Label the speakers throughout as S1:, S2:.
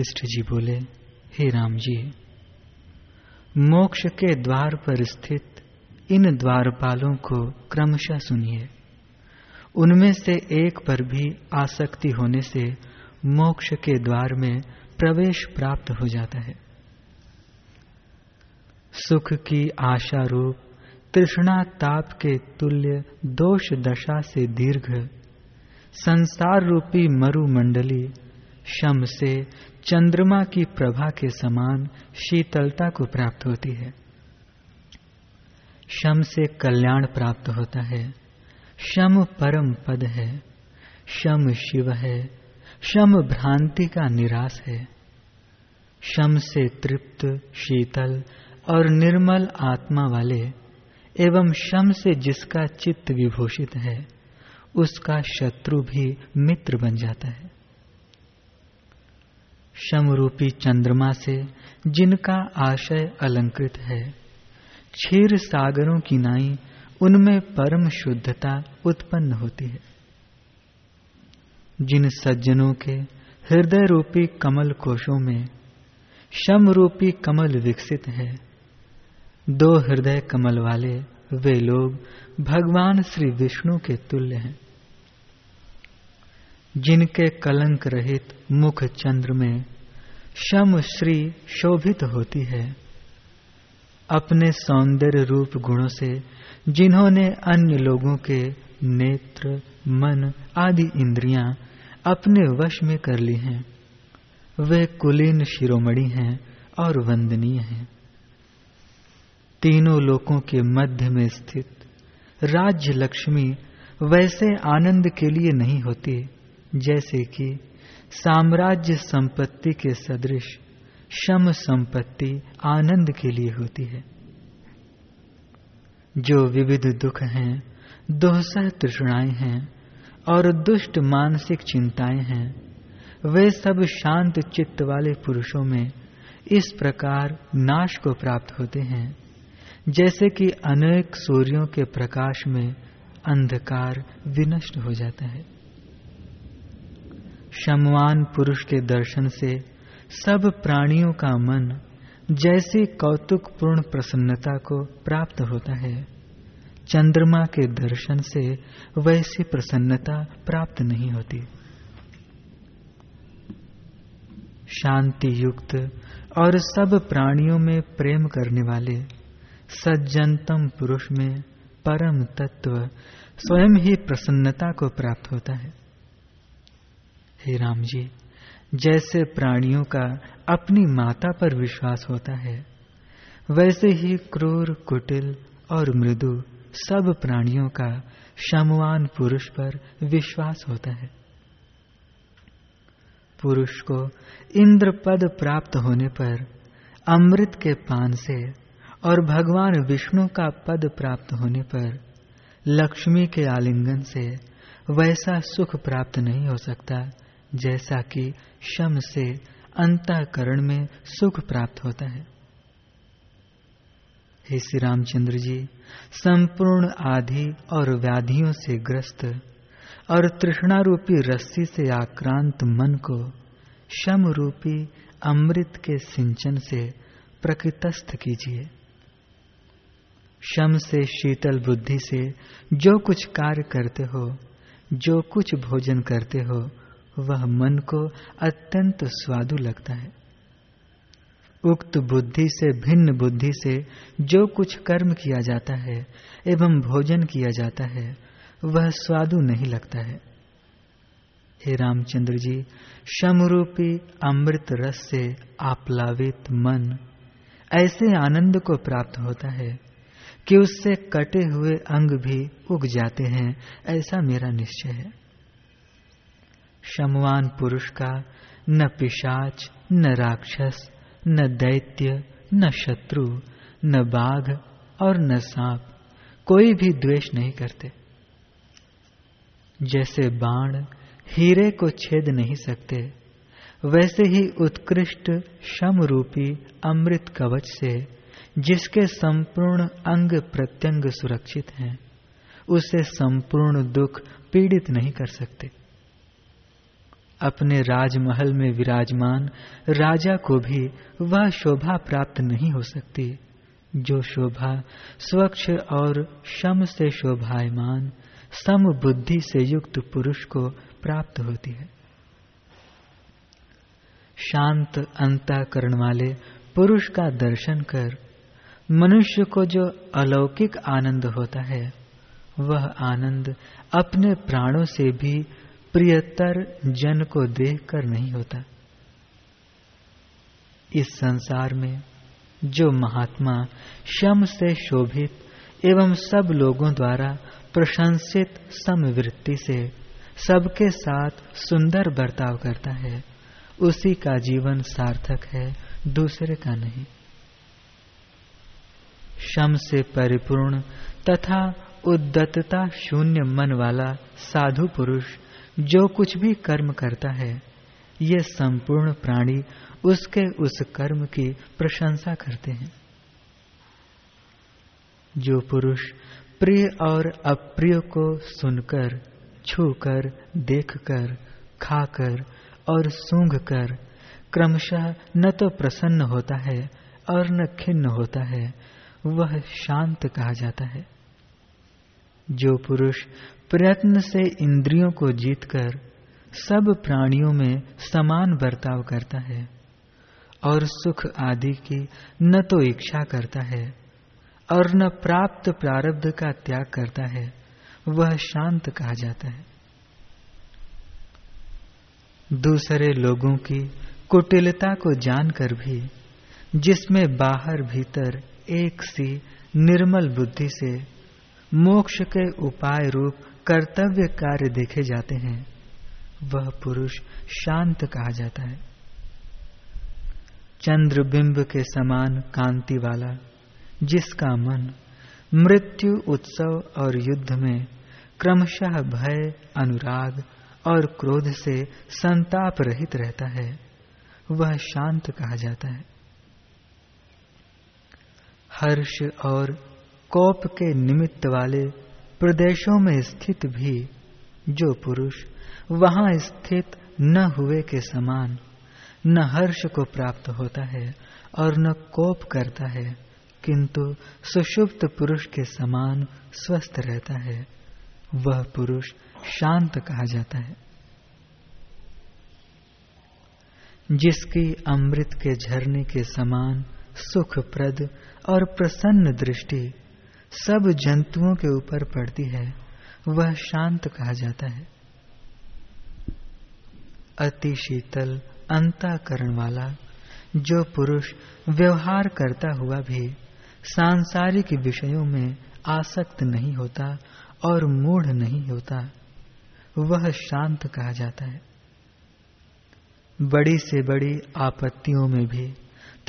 S1: वशिष्ठ जी बोले, हे राम जी, मोक्ष के द्वार पर स्थित इन द्वारपालों को क्रमशः सुनिए। उनमें से एक पर भी आसक्ति होने से मोक्ष के द्वार में प्रवेश प्राप्त हो जाता है। सुख की आशा रूप तृष्णा ताप के तुल्य दोष दशा से दीर्घ संसार रूपी मरुमंडली शम से चंद्रमा की प्रभा के समान शीतलता को प्राप्त होती है। शम से कल्याण प्राप्त होता है। शम परम पद है। शम शिव है। शम भ्रांति का निराश है। शम से तृप्त, शीतल और निर्मल आत्मा वाले एवं शम से जिसका चित्त विभूषित है, उसका शत्रु भी मित्र बन जाता है। शमरूपी चंद्रमा से जिनका आशय अलंकृत है। क्षीर सागरों की नाई, उनमें परम शुद्धता उत्पन्न होती है। जिन सज्जनों के हृदय रूपी कमल कोशों में शम रूपी कमल विकसित है, दो हृदय कमल वाले वे लोग भगवान श्री विष्णु के तुल्य हैं। जिनके कलंक रहित मुख चंद्र में शम श्री शोभित होती है। अपने सौंदर्य रूप गुणों से जिन्होंने अन्य लोगों के नेत्र, मन आदि इंद्रियाँ अपने वश में कर ली हैं, वे कुलीन शिरोमणि हैं और वंदनीय हैं। तीनों लोकों के मध्य में स्थित राज्य लक्ष्मी वैसे आनंद के लिए नहीं होती। जैसे कि साम्राज्य संपत्ति के सदृश, शम संपत्ति आनंद के लिए होती है। जो विविध दुख हैं दोहसह तृष्णाएँ हैं, और दुष्ट मानसिक चिंताएँ हैं, वे सब शांत चित्त वाले पुरुषों में इस प्रकार नाश को प्राप्त होते हैं, जैसे कि अनेक सूर्यों के प्रकाश में अंधकार विनष्ट हो जाता है। शमवान पुरुष के दर्शन से सब प्राणियों का मन जैसी कौतुकपूर्ण प्रसन्नता को प्राप्त होता है। चंद्रमा के दर्शन से वैसी प्रसन्नता प्राप्त नहीं होती। शांति युक्त और सब प्राणियों में प्रेम करने वाले सज्जनतम पुरुष में परम तत्व स्वयं ही प्रसन्नता को प्राप्त होता है। हे राम जी, जैसे प्राणियों का अपनी माता पर विश्वास होता है, वैसे ही क्रूर, कुटिल और मृदु सब प्राणियों का शमवान पुरुष पर विश्वास होता है। पुरुष को इंद्र पद प्राप्त होने पर अमृत के पान से और भगवान विष्णु का पद प्राप्त होने पर लक्ष्मी के आलिंगन से वैसा सुख प्राप्त नहीं हो सकता जैसा कि शम से अंतकरण में सुख प्राप्त होता है। हे श्री रामचंद्र जी, संपूर्ण आधि और व्याधियों से ग्रस्त और तृष्णा रूपी रस्सी से आक्रांत मन को शम रूपी अमृत के सिंचन से प्रकृतस्थ कीजिए। शम से शीतल बुद्धि से जो कुछ कार्य करते हो, जो कुछ भोजन करते हो वह मन को अत्यंत स्वादु लगता है। उक्त बुद्धि से, भिन्न बुद्धि से जो कुछ कर्म किया जाता है एवं भोजन किया जाता है, वह स्वादु नहीं लगता है। हे रामचंद्र जी शमरूपी अमृत रस से आप्लावित मन ऐसे आनंद को प्राप्त होता है कि उससे कटे हुए अंग भी उग जाते हैं, ऐसा मेरा निश्चय है। शमवान पुरुष का, न पिशाच, न राक्षस, न दैत्य, न शत्रु, न बाघ और न सांप, कोई भी द्वेष नहीं करते। जैसे बाण हीरे को छेद नहीं सकते, वैसे ही उत्कृष्ट शम रूपी अमृत कवच से जिसके संपूर्ण अंग प्रत्यंग सुरक्षित हैं, उसे संपूर्ण दुख पीड़ित नहीं कर सकते। अपने राजमहल में विराजमान, राजा को भी वह शोभा प्राप्त नहीं हो सकती। जो शोभा स्वच्छ और शम से शोभायमान, सम बुद्धि से युक्त पुरुष को प्राप्त होती है। शांत अंतकरण वाले पुरुष का दर्शन कर, मनुष्य को जो अलौकिक आनंद होता है, वह आनंद अपने प्राणों से भी प्रियतर जन को देखकर नहीं होता। इस संसार में जो महात्मा शम से शोभित एवं सब लोगों द्वारा प्रशंसित समवृत्ति से सबके साथ सुंदर बर्ताव करता है, उसी का जीवन सार्थक है, दूसरे का नहीं। शम से परिपूर्ण तथा उद्दतता शून्य मन वाला साधु पुरुष जो कुछ भी कर्म करता है, ये संपूर्ण प्राणी उसके उस कर्म की प्रशंसा करते हैं। जो पुरुष प्रिय और अप्रिय को सुनकर, छूकर, देखकर, खाकर और सूंघ कर क्रमशः न तो प्रसन्न होता है और न खिन्न होता है, वह शांत कहा जाता है। जो पुरुष प्रयत्न से इंद्रियों को जीतकर सब प्राणियों में समान बर्ताव करता है और सुख आदि की न तो इच्छा करता है और न प्राप्त प्रारब्ध का त्याग करता है, वह शांत कहा जाता है। दूसरे लोगों की कुटिलता को जानकर भी, जिसमें बाहर भीतर एक सी निर्मल बुद्धि से मोक्ष के उपाय रूप कर्तव्य कार्य देखे जाते हैं। वह पुरुष शांत कहा जाता है। चंद्रबिंब के समान कांति वाला, जिसका मन मृत्यु उत्सव और युद्ध में क्रमशः भय, अनुराग और क्रोध से संताप रहित रहता है, वह शांत कहा जाता है। हर्ष और कोप के निमित्त वाले प्रदेशों में स्थित भी जो पुरुष वहाँ स्थित न हुए के समान, न हर्ष को प्राप्त होता है और न कोप करता है, किंतु सुषुप्त पुरुष के समान स्वस्थ रहता है, वह पुरुष शांत कहा जाता है। जिसकी अमृत के झरने के समान सुखप्रद और प्रसन्न दृष्टि सब जंतुओं के ऊपर पड़ती है, वह शांत कहा जाता है। अति शीतल अंताकरण वाला जो पुरुष व्यवहार करता हुआ भी सांसारिक विषयों में आसक्त नहीं होता और मूढ़ नहीं होता, वह शांत कहा जाता है। बड़ी से बड़ी आपत्तियों में भी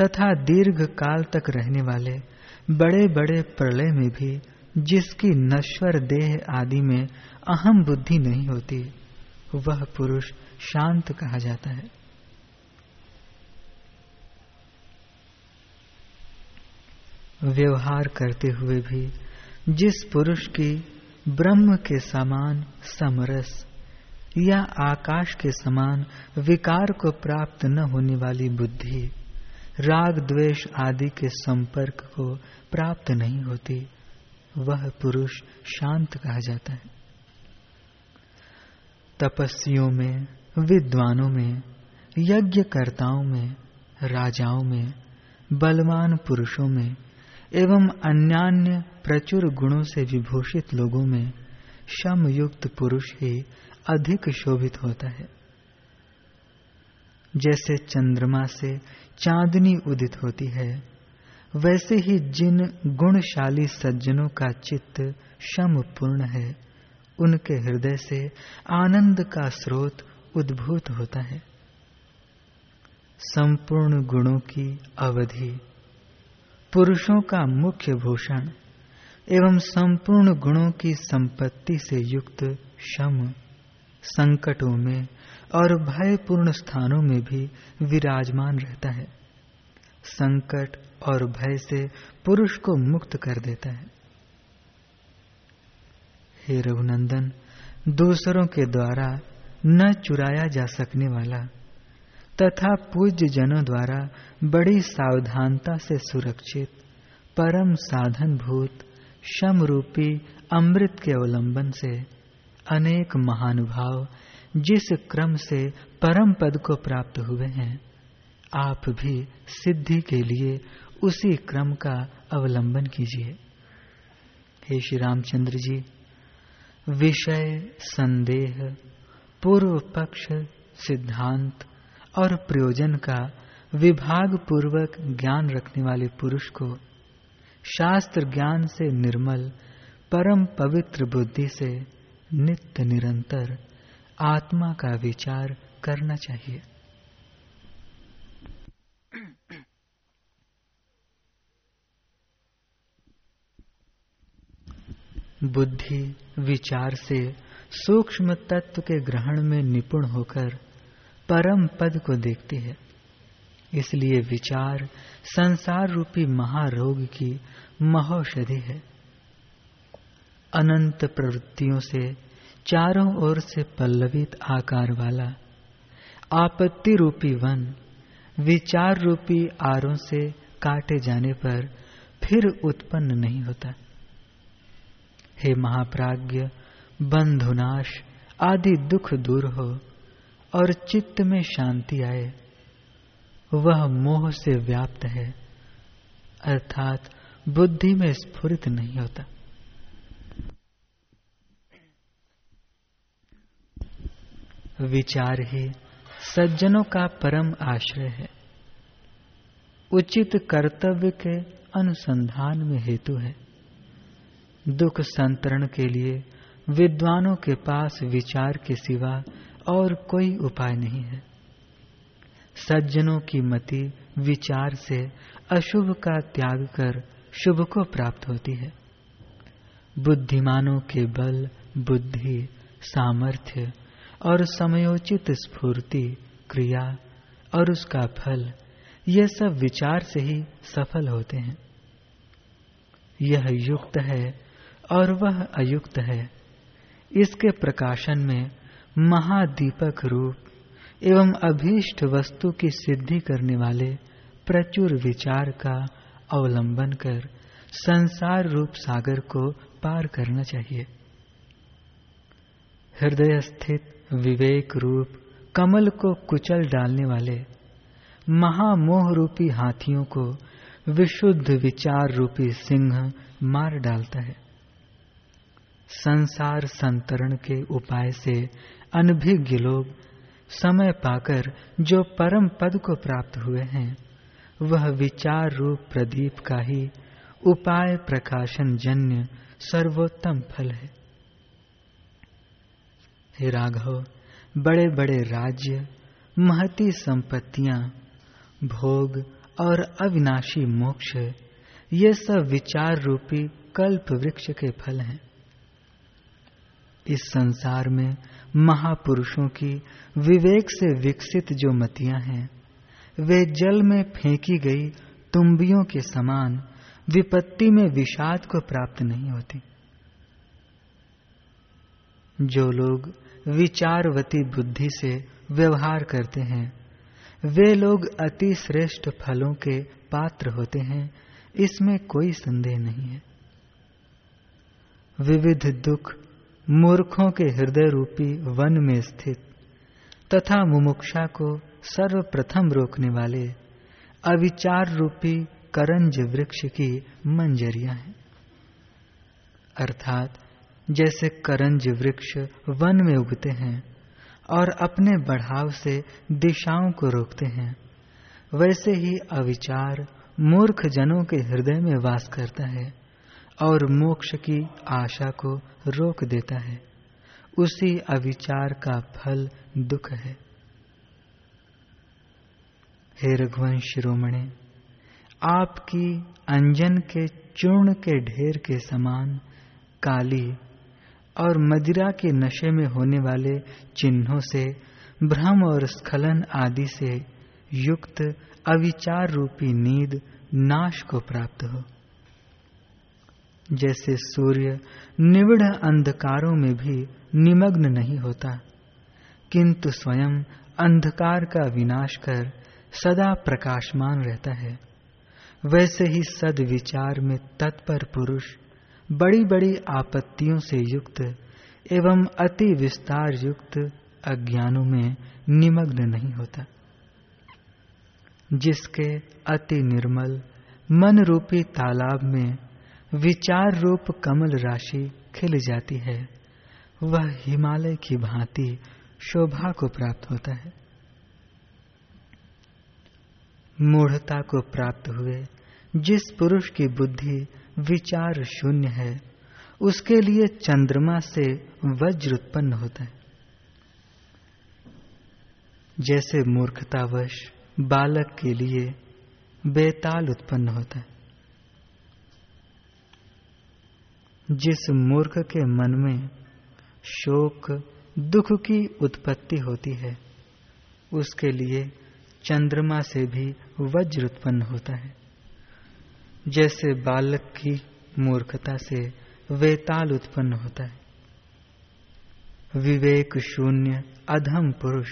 S1: तथा दीर्घ काल तक रहने वाले बड़े बड़े प्रलय में भी, जिसकी नश्वर देह आदि में अहम बुद्धि नहीं होती, वह पुरुष शांत कहा जाता है। व्यवहार करते हुए भी, जिस पुरुष की ब्रह्म के समान समरस या आकाश के समान विकार को प्राप्त न होने वाली बुद्धि राग, द्वेष आदि के संपर्क को प्राप्त नहीं होती। वह पुरुष शांत कहा जाता है। तपस्वियों में, विद्वानों में, यज्ञकर्ताओं में, राजाओं में, बलवान पुरुषों में, एवं अन्यान्य प्रचुर गुणों से विभूषित लोगों में शम युक्त पुरुष ही अधिक शोभित होता है। जैसे चंद्रमा से चांदनी उदित होती है। वैसे ही जिन गुणशाली सज्जनों का चित्त शम पूर्ण है, उनके हृदय से आनंद का स्रोत उद्भूत होता है। संपूर्ण गुणों की अवधि, पुरुषों का मुख्य भूषण, एवं संपूर्ण गुणों की संपत्ति से युक्त शम संकटों में और भयपूर्ण स्थानों में भी विराजमान रहता है। संकट और भय से पुरुष को मुक्त कर देता है। हे रघुनंदन, दूसरों के द्वारा न चुराया जा सकने वाला तथा पूज्य जनों द्वारा बड़ी सावधानता से सुरक्षित, परम साधन भूत शम रूपी अमृत के अवलंबन से अनेक महानुभाव जिस क्रम से परम पद को प्राप्त हुए हैं, आप भी सिद्धि के लिए उसी क्रम का अवलंबन कीजिए। हे श्री रामचंद्र जी, विषय, संदेह, पूर्व पक्ष, सिद्धांत और प्रयोजन का विभाग पूर्वक ज्ञान रखने वाले पुरुष को शास्त्र ज्ञान से निर्मल, परम पवित्र बुद्धि से नित्य निरंतर आत्मा का विचार करना चाहिए। बुद्धि विचार से सूक्ष्म तत्व के ग्रहण में निपुण होकर परम पद को देखती है। इसलिए विचार संसार रूपी महारोग की महौषधि है। अनंत प्रवृत्तियों से, चारों ओर से पल्लवित आकार वाला, आपत्ति रूपी वन, विचार रूपी आरों से काटे जाने पर फिर उत्पन्न नहीं होता। हे महाप्राज्य बंधुनाश आदि दुख दूर हो और चित्त में शांति आए। वह मोह से व्याप्त है, अर्थात बुद्धि में स्फुरित नहीं होता। विचार ही सज्जनों का परम आश्रय है। उचित कर्तव्य के अनुसंधान में हेतु है। दुख संतरण के लिए विद्वानों के पास विचार के सिवा और कोई उपाय नहीं है। सज्जनों की मति विचार से अशुभ का त्याग कर शुभ को प्राप्त होती है। बुद्धिमानों के बल, बुद्धि, सामर्थ्य और समयोचित स्फूर्ति, क्रिया और उसका फल यह सब विचार से ही सफल होते हैं। यह युक्त है और वह अयुक्त है। इसके प्रकाशन में महादीपक रूप एवं अभीष्ट वस्तु की सिद्धि करने वाले प्रचुर विचार का अवलंबन कर संसार रूप सागर को पार करना चाहिए। हृदय स्थित विवेक रूप, कमल को कुचल डालने वाले महामोह रूपी हाथियों को विशुद्ध विचार रूपी सिंह मार डालता है। संसार संतरण के उपाय से अनभिज्ञ लोग समय पाकर जो परम पद को प्राप्त हुए हैं, वह विचार रूप प्रदीप का ही उपाय प्रकाशन जन्य सर्वोत्तम फल है। हे राघव बड़े बड़े राज्य, महती संपत्तियाँ, भोग और अविनाशी मोक्ष, ये सब विचार रूपी कल्प वृक्ष के फल हैं। इस संसार में महापुरुषों की विवेक से विकसित जो मतियाँ हैं, वे जल में फेंकी गई तुम्बियों के समान विपत्ति में विषाद को प्राप्त नहीं होती। जो लोग विचारवती बुद्धि से व्यवहार करते हैं। वे लोग अति श्रेष्ठ फलों के पात्र होते हैं, इसमें कोई संदेह नहीं है। विविध दुख मूर्खों के हृदय रूपी वन में स्थित तथा मुमुक्षा को सर्वप्रथम रोकने वाले अविचार रूपी करंज वृक्ष की मंजरिया है। अर्थात जैसे करंज वृक्ष वन में उगते हैं और अपने बढ़ाव से दिशाओं को रोकते हैं, वैसे ही अविचार मूर्ख जनों के हृदय में वास करता है और मोक्ष की आशा को रोक देता है। उसी अविचार का फल दुख है। हे रघुवंश शिरोमणि, आपकी अंजन के चूर्ण के ढेर के समान काली और मदिरा के नशे में होने वाले चिन्हों से, भ्रम और स्खलन आदि से युक्त अविचार रूपी नींद नाश को प्राप्त हो। जैसे सूर्य निविड़ अंधकारों में भी निमग्न नहीं होता, किंतु स्वयं अंधकार का विनाश कर सदा प्रकाशमान रहता है। वैसे ही सद विचार में तत्पर पुरुष बड़ी बड़ी आपत्तियों से युक्त एवं अति विस्तार युक्त अज्ञानों में निमग्न नहीं होता। जिसके अति निर्मल मन रूपी तालाब में विचार रूप कमल राशि खिल जाती है, वह हिमालय की भांति शोभा को प्राप्त होता है। मूढ़ता को प्राप्त हुए जिस पुरुष की बुद्धि विचार शून्य है। उसके लिए चंद्रमा से वज्र उत्पन्न होता है। जैसे मूर्खतावश बालक के लिए बेताल उत्पन्न होता है। जिस मूर्ख के मन में शोक, दुख की उत्पत्ति होती है, उसके लिए चंद्रमा से भी वज्र उत्पन्न होता है। जैसे बालक की मूर्खता से वेताल उत्पन्न होता है। विवेक शून्य, अधम पुरुष,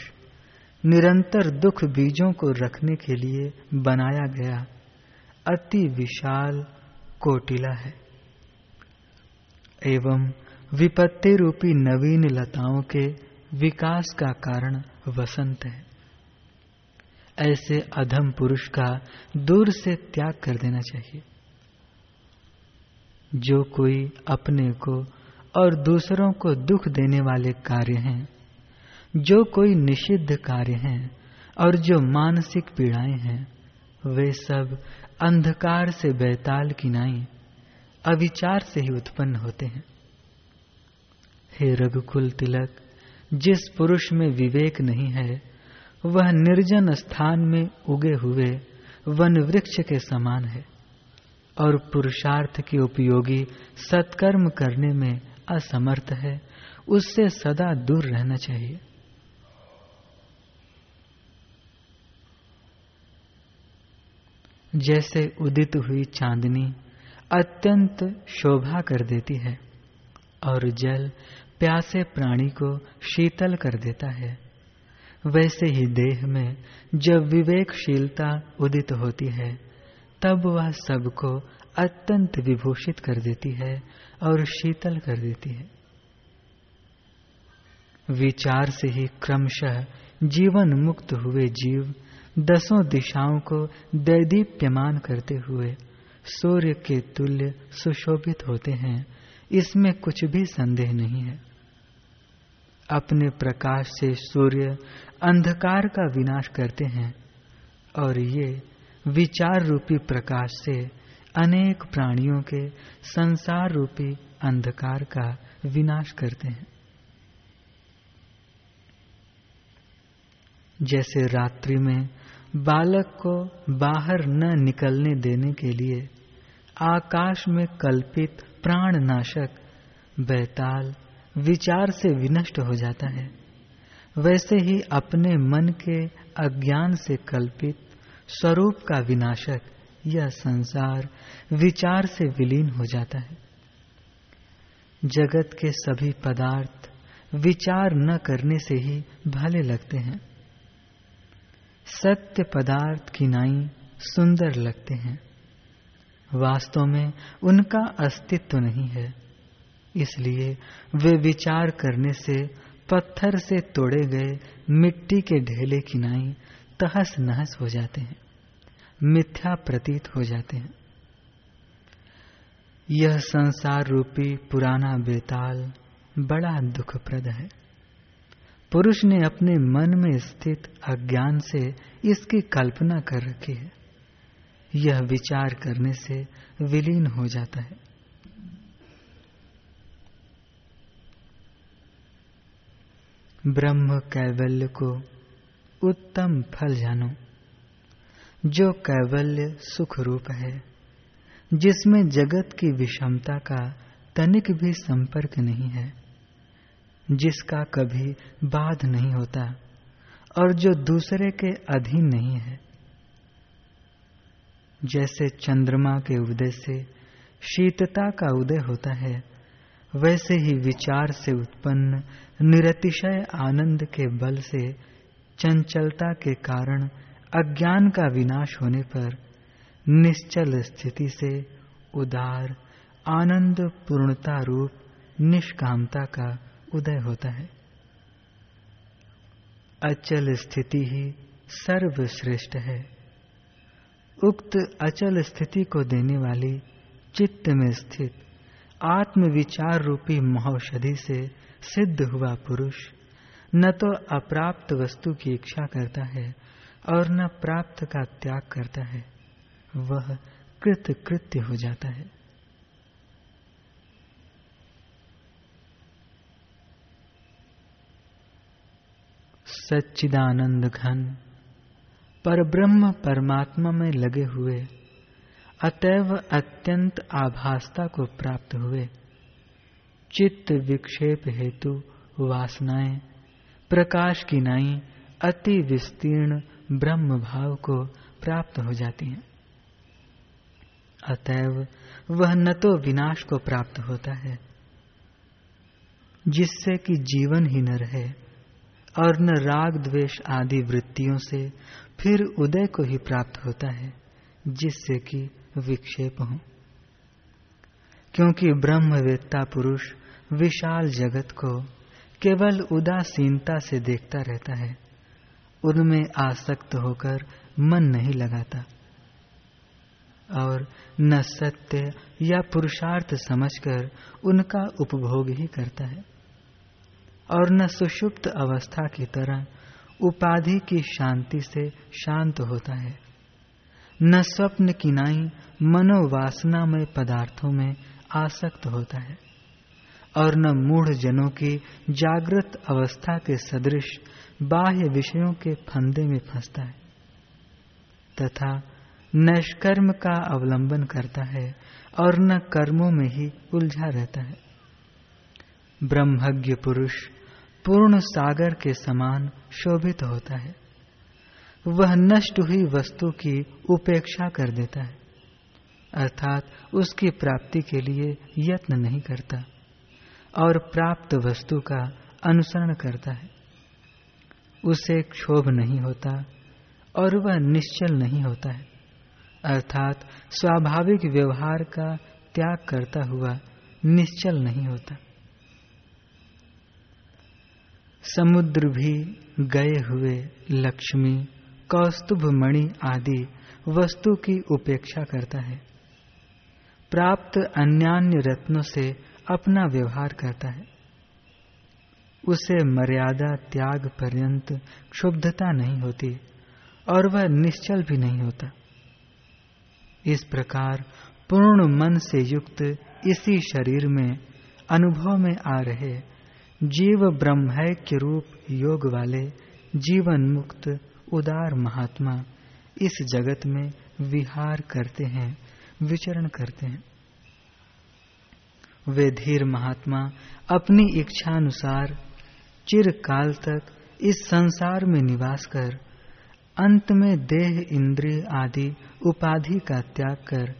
S1: निरंतर दुख बीजों को रखने के लिए बनाया गया अति विशाल कोटिला है। एवं विपत्ति रूपी नवीन लताओं के विकास का कारण वसंत है। ऐसे अधम पुरुष का दूर से त्याग कर देना चाहिए। जो कोई अपने को और दूसरों को दुख देने वाले कार्य हैं, जो कोई निषिद्ध कार्य हैं और जो मानसिक पीड़ाएँ हैं, वे सब अंधकार से बैताल की नाई अविचार से ही उत्पन्न होते हैं। हे रघुकुल तिलक, जिस पुरुष में विवेक नहीं है वह निर्जन स्थान में उगे हुए वन वृक्ष के समान है और पुरुषार्थ की उपयोगी सत्कर्म करने में असमर्थ है, उससे सदा दूर रहना चाहिए। जैसे उदित हुई चांदनी अत्यंत शोभा कर देती है और जल प्यासे प्राणी को शीतल कर देता है वैसे ही देह में जब विवेकशीलता उदित होती है, तब वह सबको अत्यंत विभूषित कर देती है और शीतल कर देती है। विचार से ही क्रमशः जीवन मुक्त हुए जीव दसों दिशाओं को दैदीप्यमान करते हुए सूर्य के तुल्य सुशोभित होते हैं, इसमें कुछ भी संदेह नहीं है। अपने प्रकाश से सूर्य अंधकार का विनाश करते हैं और ये विचार रूपी प्रकाश से अनेक प्राणियों के संसार रूपी अंधकार का विनाश करते हैं। जैसे रात्रि में बालक को बाहर न निकलने देने के लिए आकाश में कल्पित प्राणनाशक बैताल विचार से विनष्ट हो जाता है। वैसे ही अपने मन के अज्ञान से कल्पित स्वरूप का विनाशक यह संसार विचार से विलीन हो जाता है। जगत के सभी पदार्थ विचार न करने से ही भले लगते हैं। सत्य पदार्थ की नाई सुंदर लगते हैं। वास्तव में उनका अस्तित्व नहीं है, इसलिए वे विचार करने से पत्थर से तोड़े गए मिट्टी के ढेले किनाई तहस नहस हो जाते हैं, मिथ्या प्रतीत हो जाते हैं। यह संसार रूपी पुराना बेताल बड़ा दुखप्रद है। पुरुष ने अपने मन में स्थित अज्ञान से इसकी कल्पना कर रखी है। यह विचार करने से विलीन हो जाता है। ब्रह्म कैवल्य को उत्तम फल जानो। जो कैवल्य सुख रूप है, जिसमें जगत की विषमता का तनिक भी संपर्क नहीं है, जिसका कभी बाध नहीं होता और जो दूसरे के अधीन नहीं है। जैसे चंद्रमा के उदय से शीतता का उदय होता है, वैसे ही विचार से उत्पन्न निरतिशय आनंद के बल से, चंचलता के कारण, अज्ञान का विनाश होने पर, निश्चल स्थिति से उदार आनंद पूर्णता रूप, निष्कामता का उदय होता है। अचल स्थिति ही सर्वश्रेष्ठ है। उक्त अचल स्थिति को देने वाली चित्त में स्थित आत्म विचार रूपी महौषधि से सिद्ध हुआ पुरुष न तो अप्राप्त वस्तु की इच्छा करता है और न प्राप्त का त्याग करता है। वह कृत कृत्य हो जाता है। सच्चिदानंद घन, पर ब्रह्म परमात्मा में लगे हुए अतएव अत्यंत आभासता को प्राप्त हुए। चित्त विक्षेप हेतु वासनाएँ, प्रकाश की नाई, अति विस्तीर्ण ब्रह्म भाव को प्राप्त हो जाती हैं। अतएव वह न तो विनाश को प्राप्त होता है, जिससे कि जीवन ही न रहे, और न राग द्वेष आदि वृत्तियों से फिर उदय को ही प्राप्त होता है, जिससे कि विक्षेप हो। क्योंकि ब्रह्मवेत्ता पुरुष विशाल जगत को केवल उदासीनता से देखता रहता है, उनमें आसक्त होकर मन नहीं लगाता। और न सत्य या पुरुषार्थ समझकर उनका उपभोग ही करता है। और न सुषुप्त अवस्था की तरह उपाधि की शांति से शांत होता है। न स्वप्न किनाई मनोवासनामय पदार्थों में आसक्त होता है, और न मूढ़ जनों की जागृत अवस्था के सदृश बाह्य विषयों के फंदे में फंसता है, तथा नष्कर्म का अवलंबन करता है, और न कर्मों में ही उलझा रहता है। ब्रह्मज्ञ पुरुष पूर्ण सागर के समान शोभित होता है। वह नष्ट हुई वस्तु की उपेक्षा कर देता है। अर्थात उसकी प्राप्ति के लिए यत्न नहीं करता और प्राप्त वस्तु का अनुसरण करता है। उसे क्षोभ नहीं होता और वह निश्चल नहीं होता है। अर्थात स्वाभाविक व्यवहार का त्याग करता हुआ निश्चल नहीं होता। समुद्र भी गए हुए लक्ष्मी कौस्तुभ मणि आदि वस्तु की उपेक्षा करता है। प्राप्त अन्यान्य रत्नों से अपना व्यवहार करता है। उसे मर्यादा त्याग पर्यंत क्षुब्धता नहीं होती और वह निश्चल भी नहीं होता। इस प्रकार पूर्ण मन से युक्त इसी शरीर में अनुभव में आ रहे जीव ब्रह्म के रूप योग वाले जीवन मुक्त उदार महात्मा इस जगत में विहार करते हैं, विचरण करते हैं। वे धीर महात्मा अपनी इच्छा इच्छानुसार चिरकाल तक इस संसार में निवास कर, अंत में देह इंद्रिय आदि उपाधि का त्याग कर,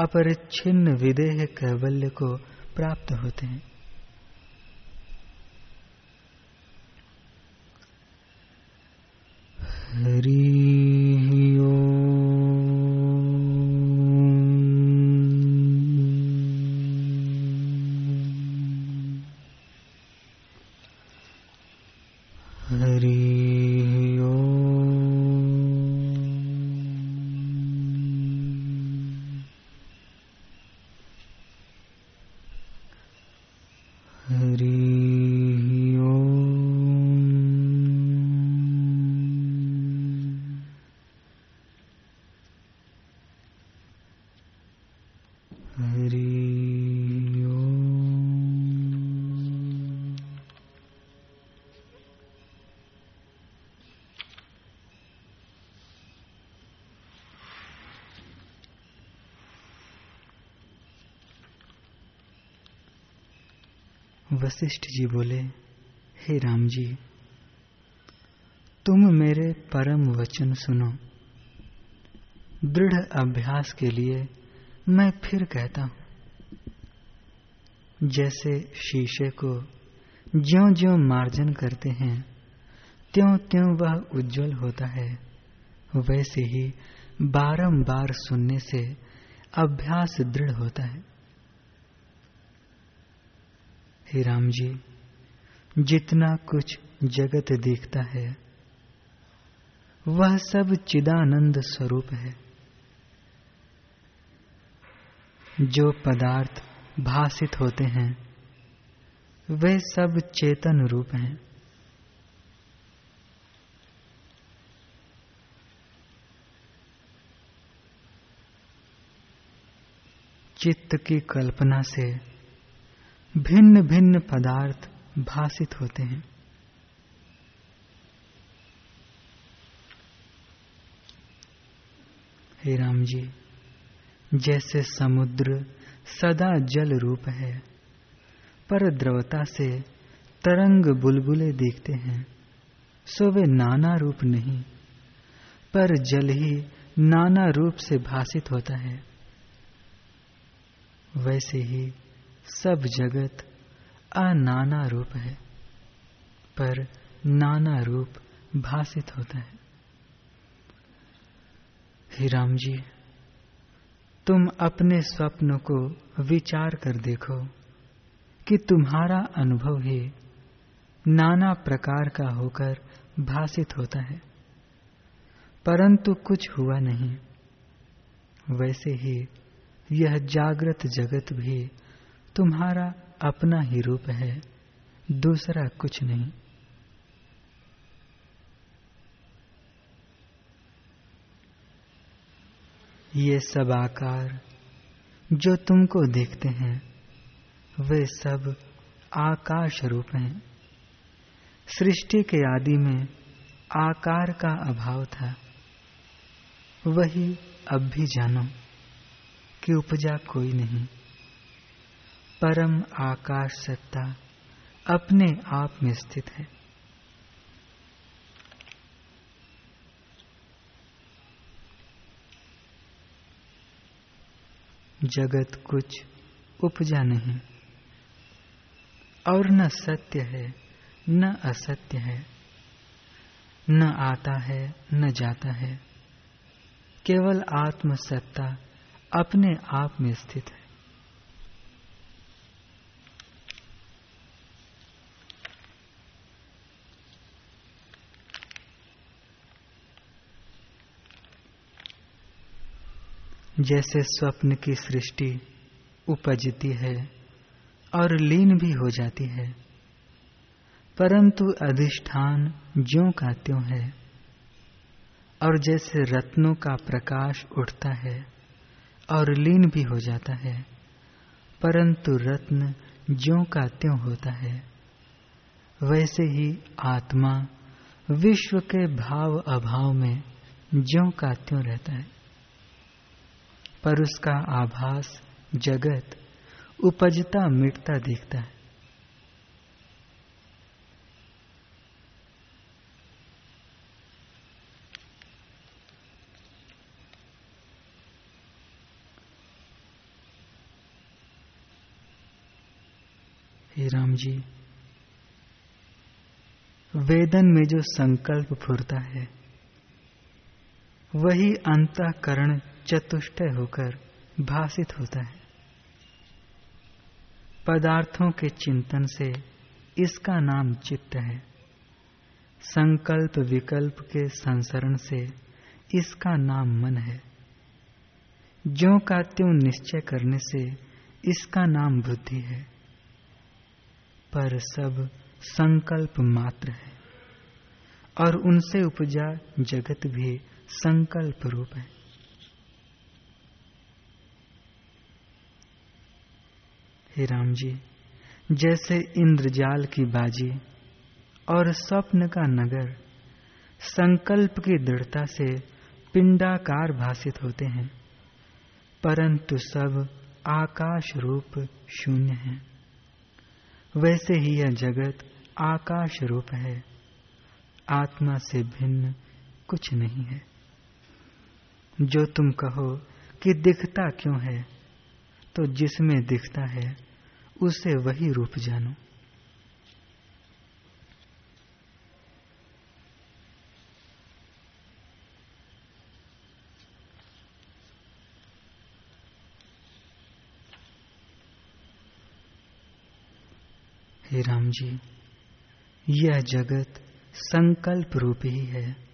S1: अपरिच्छिन्न विदेह कैवल्य को प्राप्त होते हैं। हरि वशिष्ठ जी बोले, हे राम जी, तुम मेरे परम वचन सुनो। दृढ़ अभ्यास के लिए मैं फिर कहता हूँ। जैसे शीशे को ज्यो ज्यो मार्जन करते हैं त्यों त्यों वह उज्जवल होता है, वैसे ही बारंबार सुनने से अभ्यास दृढ़ होता है। हे राम जी, जितना कुछ जगत देखता है, वह सब चिदानंद स्वरूप है। जो पदार्थ भाषित होते हैं, वे सब चेतन रूप हैं। चित्त की कल्पना से भिन्न भिन्न पदार्थ भाषित होते हैं। हे राम जी, जैसे समुद्र सदा जल रूप है, पर द्रवता से तरंग बुलबुले देखते हैं, सो वे नाना रूप नहीं, पर जल ही नाना रूप से भाषित होता है। वैसे ही सब जगत अनाना रूप है, पर नाना रूप भाषित होता है। ही राम जी तुम अपने स्वप्न को विचार कर देखो कि तुम्हारा अनुभव ही नाना प्रकार का होकर भाषित होता है, परंतु कुछ हुआ नहीं। वैसे ही यह जागृत जगत भी तुम्हारा अपना ही रूप है, दूसरा कुछ नहीं। ये सब आकार जो तुमको देखते हैं, वे सब आकाश रूप हैं। सृष्टि के आदि में आकार का अभाव था। वही अब भी जानो कि उपजा कोई नहीं। परम आकाश सत्ता अपने आप में स्थित है। जगत कुछ उपजा नहीं, और न सत्य है, न असत्य है। न आता है, न जाता है, केवल आत्मसत्ता अपने आप में स्थित है। जैसे स्वप्न की सृष्टि उपजती है और लीन भी हो जाती है। परंतु अधिष्ठान ज्यो का त्यों है और जैसे रत्नों का प्रकाश उठता है और लीन भी हो जाता है, परंतु रत्न ज्यो का त्यों होता है, वैसे ही आत्मा विश्व के भाव अभाव में ज्यो का त्यों रहता है। पर उसका आभास जगत, उपजता मिटता दिखता है। राम जी, वेदन में जो संकल्प फुरता है वही अंतकरण चतुष्ट होकर भाषित होता है। पदार्थों के चिंतन से इसका नाम चित्त है। संकल्प विकल्प के संसरण से इसका नाम मन है। जो का त्यों निश्चय करने से इसका नाम बुद्धि है। पर सब संकल्प मात्र है और उनसे उपजा जगत भी संकल्प रूप है। हे राम जी जैसे इंद्रजाल की बाजी और स्वप्न का नगर संकल्प की दृढ़ता से पिंडाकार भाषित होते हैं, परंतु सब आकाश रूप शून्य है। वैसे ही यह जगत आकाश रूप है, आत्मा से भिन्न कुछ नहीं है। जो तुम कहो कि दिखता क्यों है तो जिसमें दिखता है, उसे वही रूप जानो। हे राम जी, यह जगत संकल्प रूप ही है।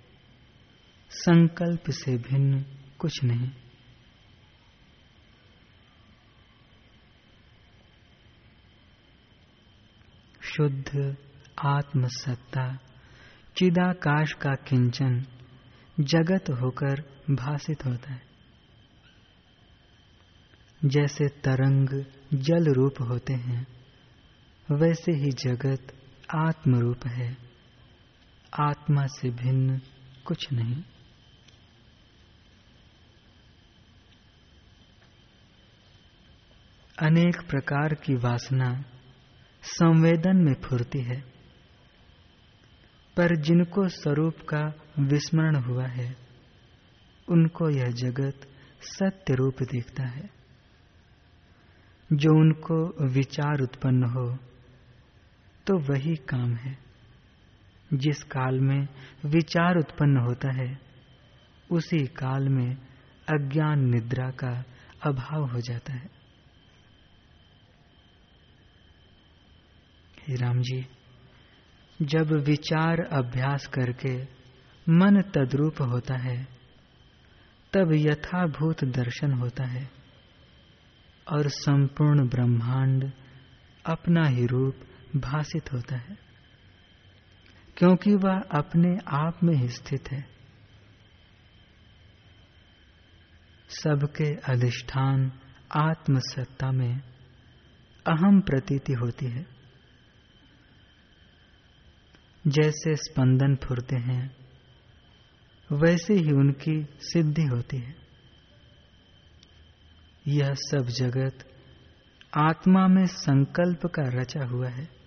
S1: संकल्प से भिन्न कुछ नहीं। शुद्ध आत्मसत्ता, चिदाकाश का किंचन, जगत होकर भाषित होता है। जैसे तरंग जल रूप होते हैं, वैसे ही जगत आत्म रूप है। आत्मा से भिन्न कुछ नहीं। अनेक प्रकार की वासना संवेदन में फुरती है। पर जिनको स्वरूप का विस्मरण हुआ है, उनको यह जगत सत्य रूप दिखता है। जो उनको विचार उत्पन्न हो तो वही काम है। जिस काल में विचार उत्पन्न होता है, उसी काल में अज्ञान निद्रा का अभाव हो जाता है। राम जी, जब विचार अभ्यास करके मन तद्रूप होता है, तब यथाभूत दर्शन होता है और संपूर्ण ब्रह्मांड अपना ही रूप भाषित होता है, क्योंकि वह अपने आप में ही स्थित है। सबके अधिष्ठान आत्मसत्ता में अहम प्रतीति होती है। जैसे स्पंदन फुरते हैं, वैसे ही उनकी सिद्धि होती है। यह सब जगत आत्मा में संकल्प का रचा हुआ है।